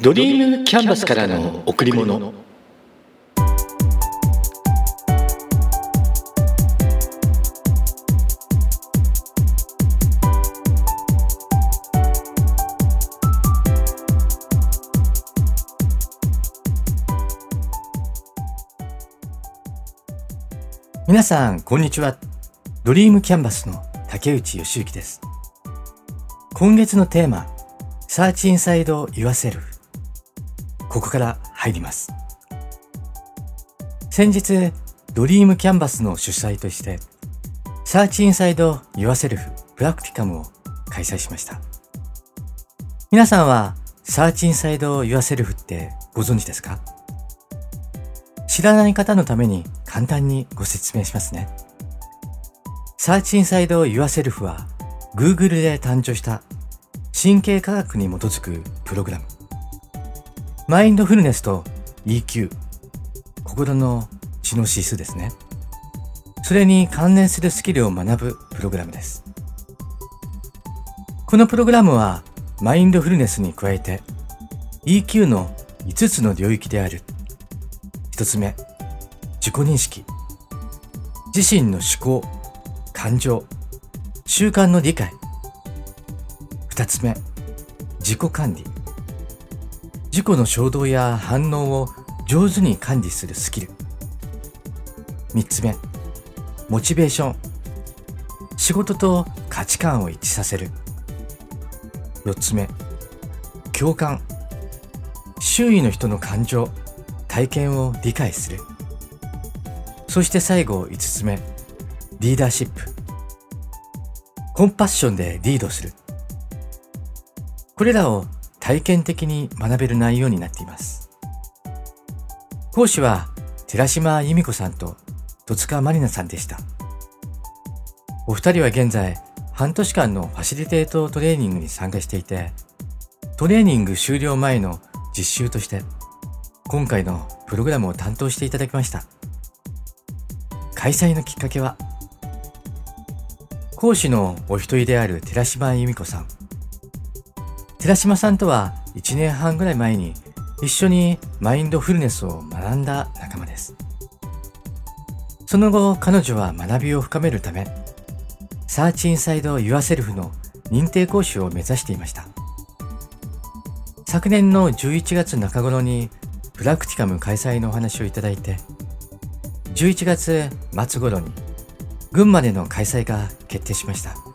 ドリームキャンバスからの贈り物皆さん、こんにちは。ドリームキャンバスの竹内義之です。今月のテーマ、Search Inside Yourself。ここから入ります。先日、ドリームキャンバスの主催として、Search Inside Yourself プラクティカムを開催しました。皆さんは Search Inside Yourself ってご存知ですか？知らない方のために簡単にご説明しますね。Search Inside Yourself は Google で誕生した神経科学に基づくプログラム。マインドフルネスと EQ、心の知能指数ですね。それに関連するスキルを学ぶプログラムです。このプログラムはマインドフルネスに加えて EQ の5つの領域である。1つ目、自己認識。自身の思考、感情、習慣の理解。2つ目、自己管理。自己の衝動や反応を上手に管理するスキル。3つ目、モチベーション。仕事と価値観を一致させる。4つ目、共感。周囲の人の感情、体験を理解する。そして最後5つ目、リーダーシップ。コンパッションでリードする。これらを体験的に学べる内容になっています。講師は寺島由美子さんと戸塚まりなさんでした。お二人は現在半年間のファシリテートトレーニングに参加していて、トレーニング終了前の実習として今回のプログラムを担当していただきました。開催のきっかけは、講師のお一人である寺島由美子さん。寺島さんとは1年半ぐらい前に一緒にマインドフルネスを学んだ仲間です。その後、彼女は学びを深めるため、Search Inside Yourself の認定講師を目指していました。昨年の11月中頃にプラクティカム開催のお話をいただいて、11月末頃に群馬での開催が決定しました。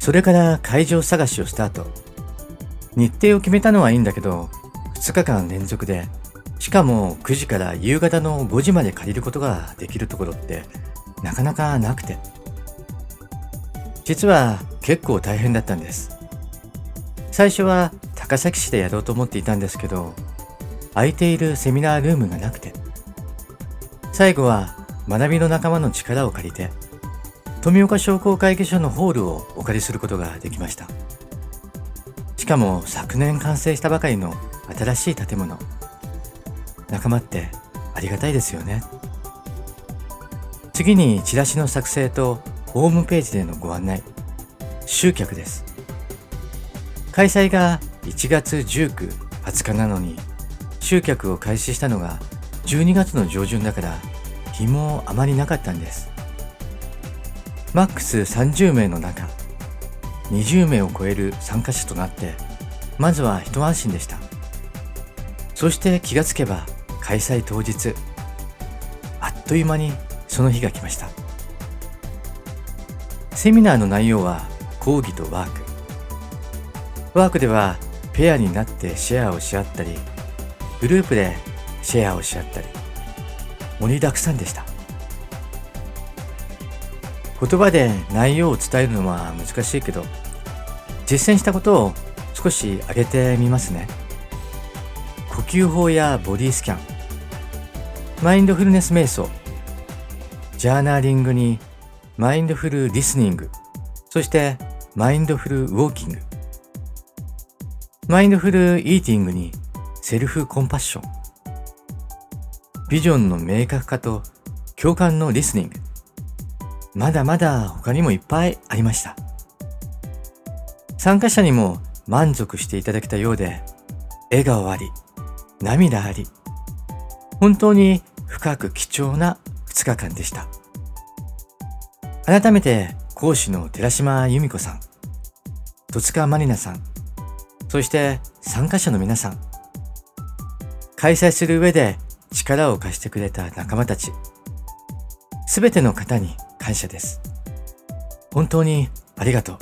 それから会場探しをスタート。日程を決めたのはいいんだけど、2日間連続で、しかも9時から夕方の5時まで借りることができるところってなかなかなくて。実は結構大変だったんです。最初は高崎市でやろうと思っていたんですけど、空いているセミナールームがなくて、最後は学びの仲間の力を借りて、富岡商工会議所のホールをお借りすることができました。しかも昨年完成したばかりの新しい建物。仲間ってありがたいですよね。次にチラシの作成とホームページでのご案内、集客です。開催が1月19、20日なのに、集客を開始したのが12月の上旬だから、日もあまりなかったんです。マックス30名の中、20名を超える参加者となって、まずは一安心でした。そして気がつけば開催当日、あっという間にその日が来ました。セミナーの内容は講義とワーク。ワークではペアになってシェアをし合ったり、グループでシェアをし合ったり、盛りだくさんでした。言葉で内容を伝えるのは難しいけど、実践したことを少し挙げてみますね。呼吸法やボディスキャン、マインドフルネス瞑想、ジャーナリングにマインドフルリスニング、そしてマインドフルウォーキング、マインドフルイーティングにセルフコンパッション、ビジョンの明確化と共感のリスニング、まだまだ他にもいっぱいありました。参加者にも満足していただけたようで、笑顔あり、涙あり、本当に深く貴重な2日間でした。改めて講師の寺島由美子さん、戸塚まりなさん、そして参加者の皆さん、開催する上で力を貸してくれた仲間たち、すべての方に感謝です。本当にありがとう。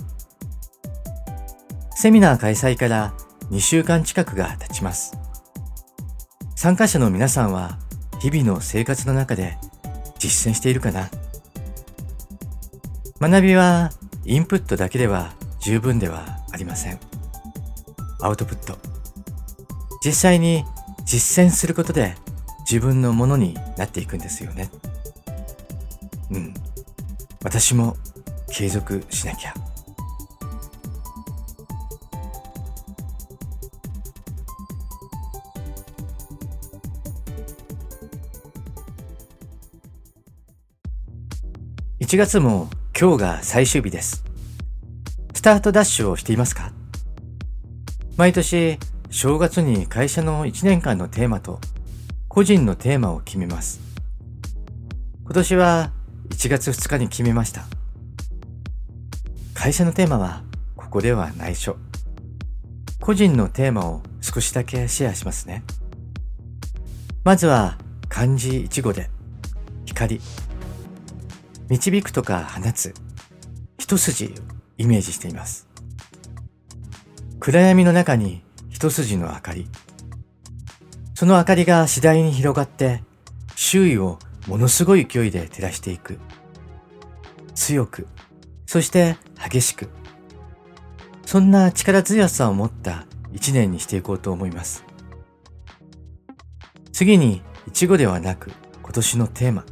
セミナー開催から2週間近くが経ちます。参加者の皆さんは日々の生活の中で実践しているかな学びはインプットだけでは十分ではありません。アウトプット。実際に実践することで自分のものになっていくんですよね。うん。私も継続しなきゃ。1月も今日が最終日です。スタートダッシュをしていますか？毎年正月に会社の1年間のテーマと個人のテーマを決めます。今年は1月2日に決めました。会社のテーマはここでは内緒。個人のテーマを少しだけシェアしますね。まずは漢字1語で光。導くとか放つ。一筋イメージしています。暗闇の中に一筋の明かり。その明かりが次第に広がって周囲をものすごい勢いで照らしていく。強く、そして激しく。そんな力強さを持った一年にしていこうと思います。次に、いちごではなく今年のテーマ。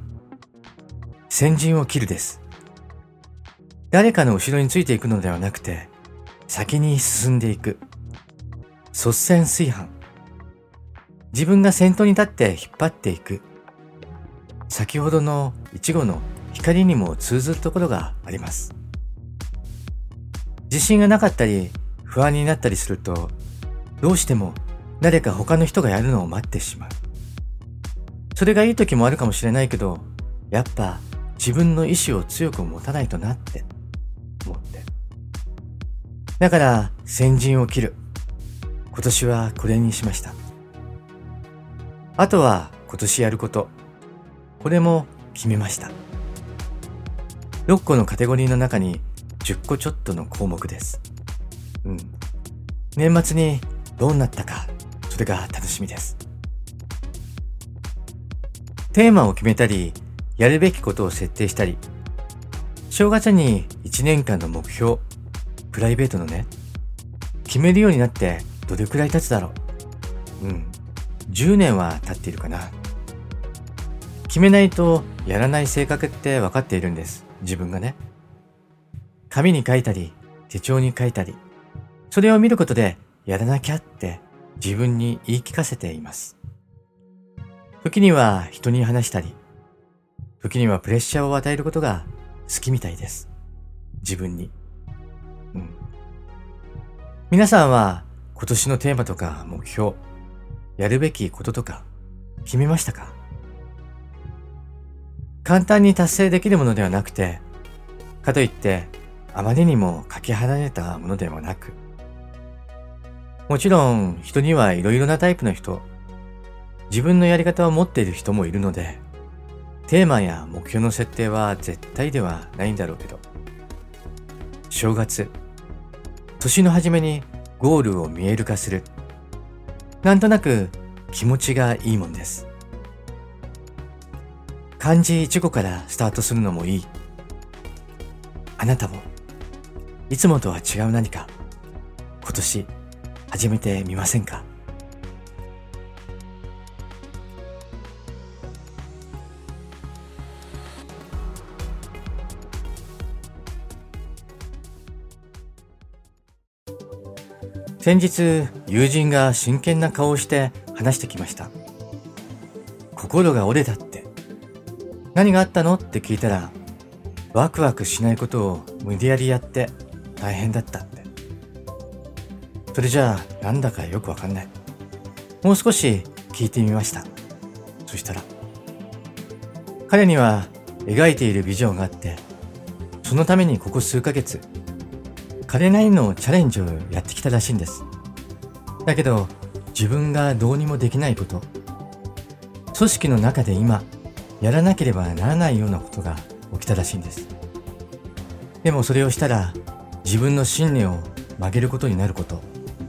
先陣を切るです。誰かの後ろについていくのではなくて、先に進んでいく。率先炊飯。自分が先頭に立って引っ張っていく。先ほどのイチゴの光にも通ずるところがあります。自信がなかったり不安になったりすると、どうしても誰か他の人がやるのを待ってしまう。それがいい時もあるかもしれないけど、やっぱ自分の意志を強く持たないとなって思って。だから先陣を切る。今年はこれにしました。あとは今年やること。これも決めました。6個のカテゴリーの中に10個ちょっとの項目です。うん。年末にどうなったか、それが楽しみです。テーマを決めたり、やるべきことを設定したり、正月に1年間の目標、プライベートのね、決めるようになってどれくらい経つだろう。うん。10年は経っているかな。決めないとやらない性格って分かっているんです。自分がね。紙に書いたり、手帳に書いたり、それを見ることでやらなきゃって自分に言い聞かせています。時には人に話したり、時にはプレッシャーを与えることが好きみたいです。自分に。うん。皆さんは今年のテーマとか目標、やるべきこととか決めましたか？簡単に達成できるものではなくて、かといってあまりにもかけ離れたものでもなく、もちろん人にはいろいろなタイプの人、自分のやり方を持っている人もいるので、テーマや目標の設定は絶対ではないんだろうけど、正月、年の初めにゴールを見える化する。なんとなく気持ちがいいもんです。漢字1語からスタートするのもいい。あなたも、いつもとは違う何か、今年始めてみませんか？先日、友人が真剣な顔をして話してきました。心が折れた。何があったの？って聞いたら、ワクワクしないことを無理やりやって大変だったって。それじゃあなんだかよくわかんない。もう少し聞いてみました。そしたら彼には描いているビジョンがあってそのためにここ数ヶ月彼なりのチャレンジをやってきたらしいんです。だけど自分がどうにもできないこと組織の中で今やらなければならないようなことが起きたらしいんです。でもそれをしたら自分の信念を曲げることになること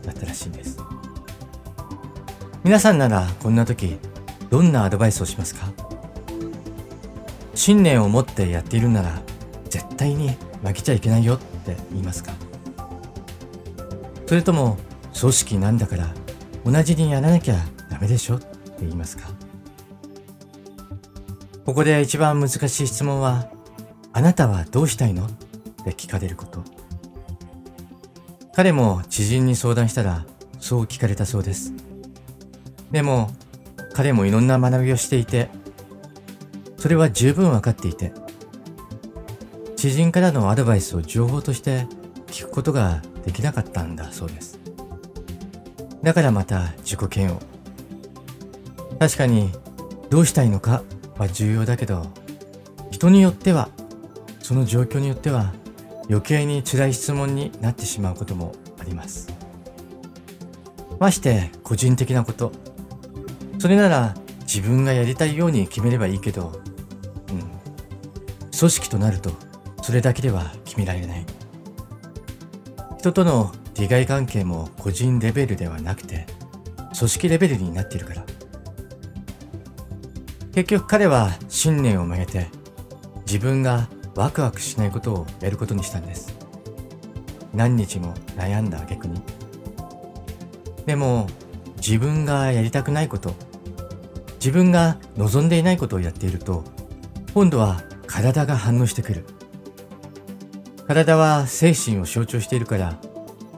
だったらしいんです。皆さんならこんな時どんなアドバイスをしますか？信念を持ってやっているなら絶対に負けちゃいけないよって言いますか？それとも組織なんだから同じにやらなきゃダメでしょって言いますか？ここで一番難しい質問はあなたはどうしたいの？って聞かれること。彼も知人に相談したらそう聞かれたそうです。でも彼もいろんな学びをしていてそれは十分分かっていて知人からのアドバイスを情報として聞くことができなかったんだそうです。だからまた自己嫌悪。確かにどうしたいのか？は重要だけど人によってはその状況によっては余計に辛い質問になってしまうこともありますまして個人的なことそれなら自分がやりたいように決めればいいけど、うん。組織となると、それだけでは決められない。人との利害関係も個人レベルではなくて、組織レベルになっているから。結局彼は信念を曲げて、自分がワクワクしないことをやることにしたんです。何日も悩んだ挙句に。でも、自分がやりたくないこと、自分が望んでいないことをやっていると、今度は体が反応してくる。体は精神を象徴しているから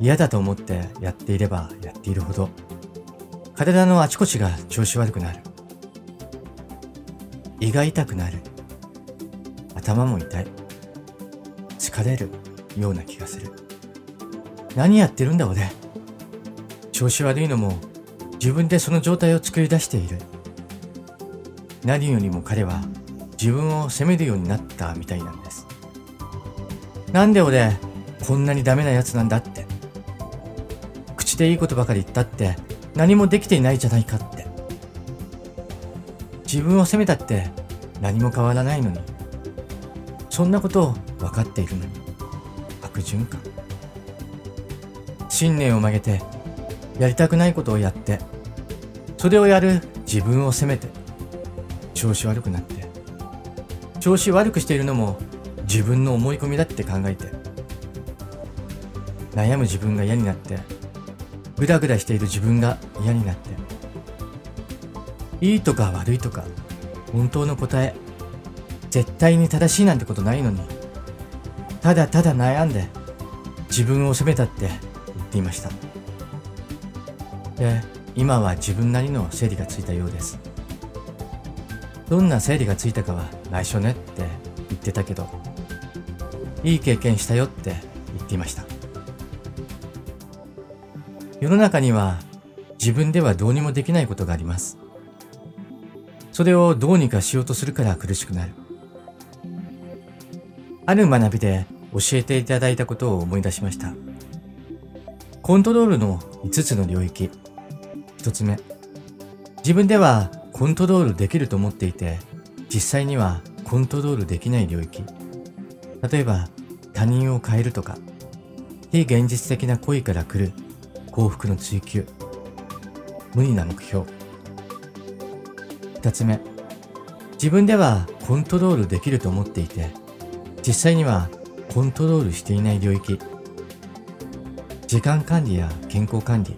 嫌だと思ってやっていればやっているほど、体のあちこちが調子悪くなる。胃が痛くなる。頭も痛い。疲れるような気がする。何やってるんだ俺。調子悪いのも自分でその状態を作り出している。何よりも彼は自分を責めるようになったみたいなんです。なんで俺、こんなにダメなやつなんだって。口でいいことばかり言ったって何もできていないじゃないかって。自分を責めたって何も変わらないのに。そんなことを分かっているのに。悪循環。信念を曲げて、やりたくないことをやって、それをやる自分を責めて、調子悪くなって調子悪くしているのも自分の思い込みだって考えて悩む自分が嫌になってグダグダしている自分が嫌になっていいとか悪いとか本当の答え絶対に正しいなんてことないのにただただ悩んで自分を責めたって言っていましたで今は自分なりの整理がついたようですどんな整理がついたかは内緒ねって言ってたけど、いい経験したよって言っていました。世の中には自分ではどうにもできないことがあります。それをどうにかしようとするから苦しくなる。ある学びで教えていただいたことを思い出しました。コントロールの5つの領域。1つ目。自分ではコントロールできると思っていて、実際にはコントロールできない領域。例えば、他人を変えるとか、非現実的な恋から来る幸福の追求、無理な目標。二つ目、自分ではコントロールできると思っていて、実際にはコントロールしていない領域。時間管理や健康管理、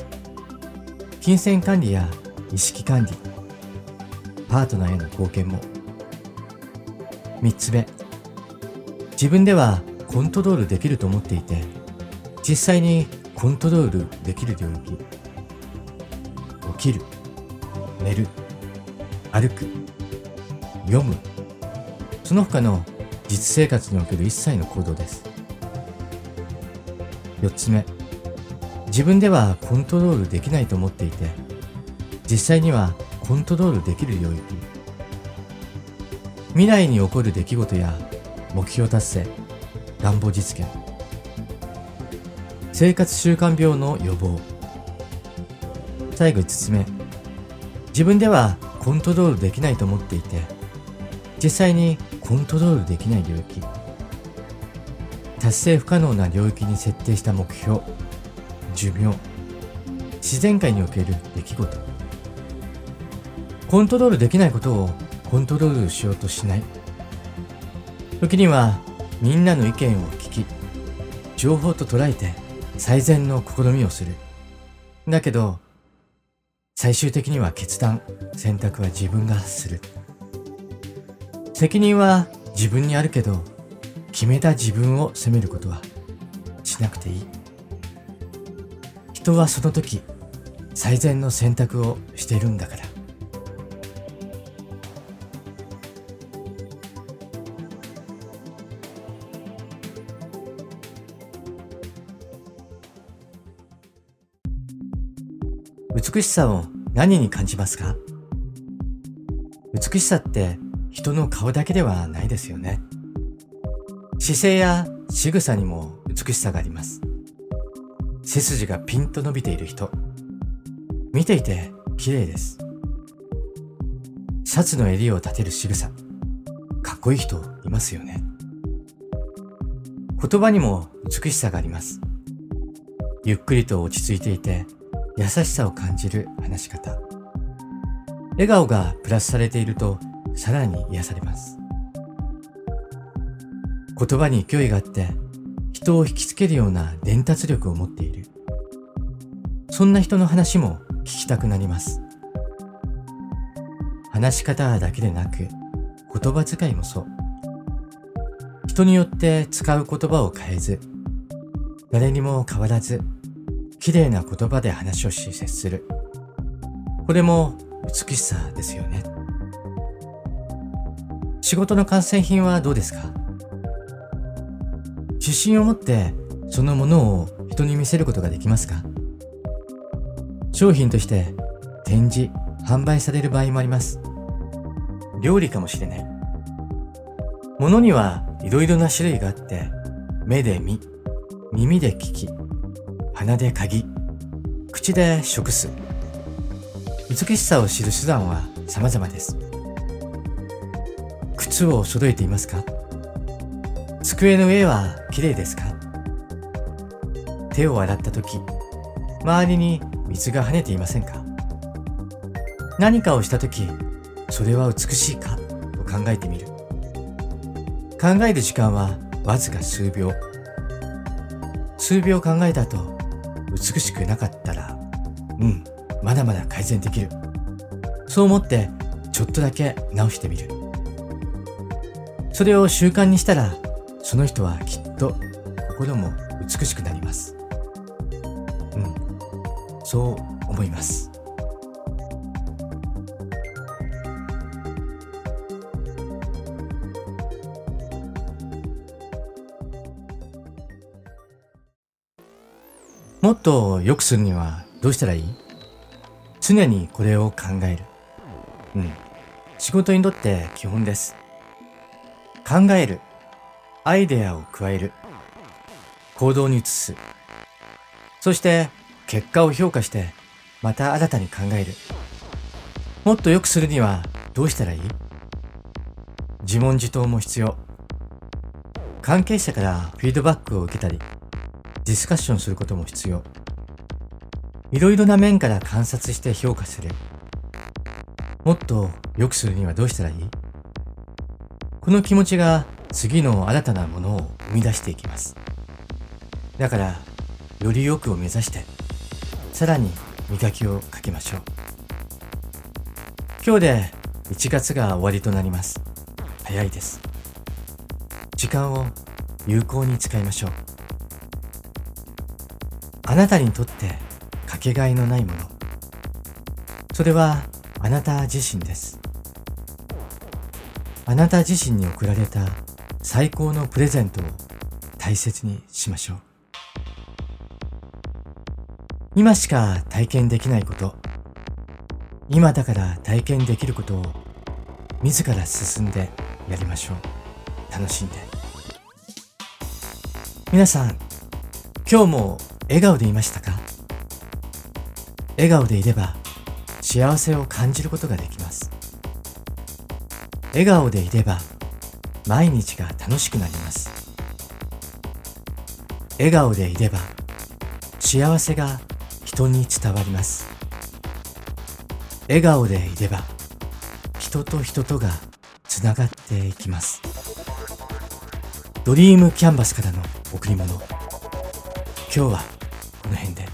金銭管理や意識管理、パートナーへの貢献も。3つ目、自分ではコントロールできると思っていて、実際にコントロールできる領域。起きる、寝る、歩く、読む、その他の実生活における一切の行動です。4つ目、自分ではコントロールできないと思っていて実際にはコントロールできる領域。未来に起こる出来事や目標達成願望実現。生活習慣病の予防。最後5つ目自分ではコントロールできないと思っていて実際にコントロールできない領域。達成不可能な領域に設定した目標寿命。自然界における出来事。コントロールできないことをコントロールしようとしない。時にはみんなの意見を聞き情報と捉えて最善の試みをする。だけど最終的には決断選択は自分がする。責任は自分にあるけど決めた自分を責めることはしなくていい。人はその時最善の選択をしているんだから。美しさを何に感じますか？美しさって人の顔だけではないですよね。姿勢や仕草にも美しさがあります。背筋がピンと伸びている人。見ていて綺麗です。シャツの襟を立てる仕草。かっこいい人いますよね。言葉にも美しさがあります。ゆっくりと落ち着いていて優しさを感じる話し方。笑顔がプラスされているとさらに癒されます。言葉に勢いがあって人を引きつけるような伝達力を持っている。そんな人の話も聞きたくなります。話し方だけでなく言葉遣いもそう。人によって使う言葉を変えず、誰にも変わらず綺麗な言葉で話をし接する。これも美しさですよね。仕事の完成品はどうですか？自信を持ってそのものを人に見せることができますか？商品として展示、販売される場合もあります。料理かもしれない。物にはいろいろな種類があって、目で見、耳で聞き、鼻で嗅ぎ、口で食す。美しさを知る手段は様々です。靴を揃えていますか？机の上は綺麗ですか？手を洗った時、周りに水が跳ねていませんか？何かをした時、それは美しいか？と考えてみる。考える時間はわずか数秒。数秒考えた後、美しくなかったら、うん、まだまだ改善できる。そう思って、ちょっとだけ直してみる。それを習慣にしたら、その人はきっと心も美しくなります。うん、そう思います。もっと良くするにはどうしたらいい？常にこれを考える。うん。仕事にとって基本です。考える。アイデアを加える。行動に移す。そして結果を評価してまた新たに考える。もっと良くするにはどうしたらいい？自問自答も必要。関係者からフィードバックを受けたり、ディスカッションすることも必要。いろいろな面から観察して評価する。もっと良くするにはどうしたらいい？この気持ちが次の新たなものを生み出していきます。だから、より良くを目指して、さらに磨きをかけましょう。今日で1月が終わりとなります。早いです。時間を有効に使いましょう。あなたにとってかけがえのないもの。それはあなた自身です。あなた自身に贈られた最高のプレゼントを大切にしましょう。今しか体験できないこと今だから体験できることを自ら進んでやりましょう楽しんで皆さん今日も笑顔でいましたか？笑顔でいれば幸せを感じることができます。笑顔でいれば毎日が楽しくなります。笑顔でいれば幸せが人に伝わります。笑顔でいれば人と人とがつながっていきます。ドリームキャンバスからの贈り物。今日はこの辺で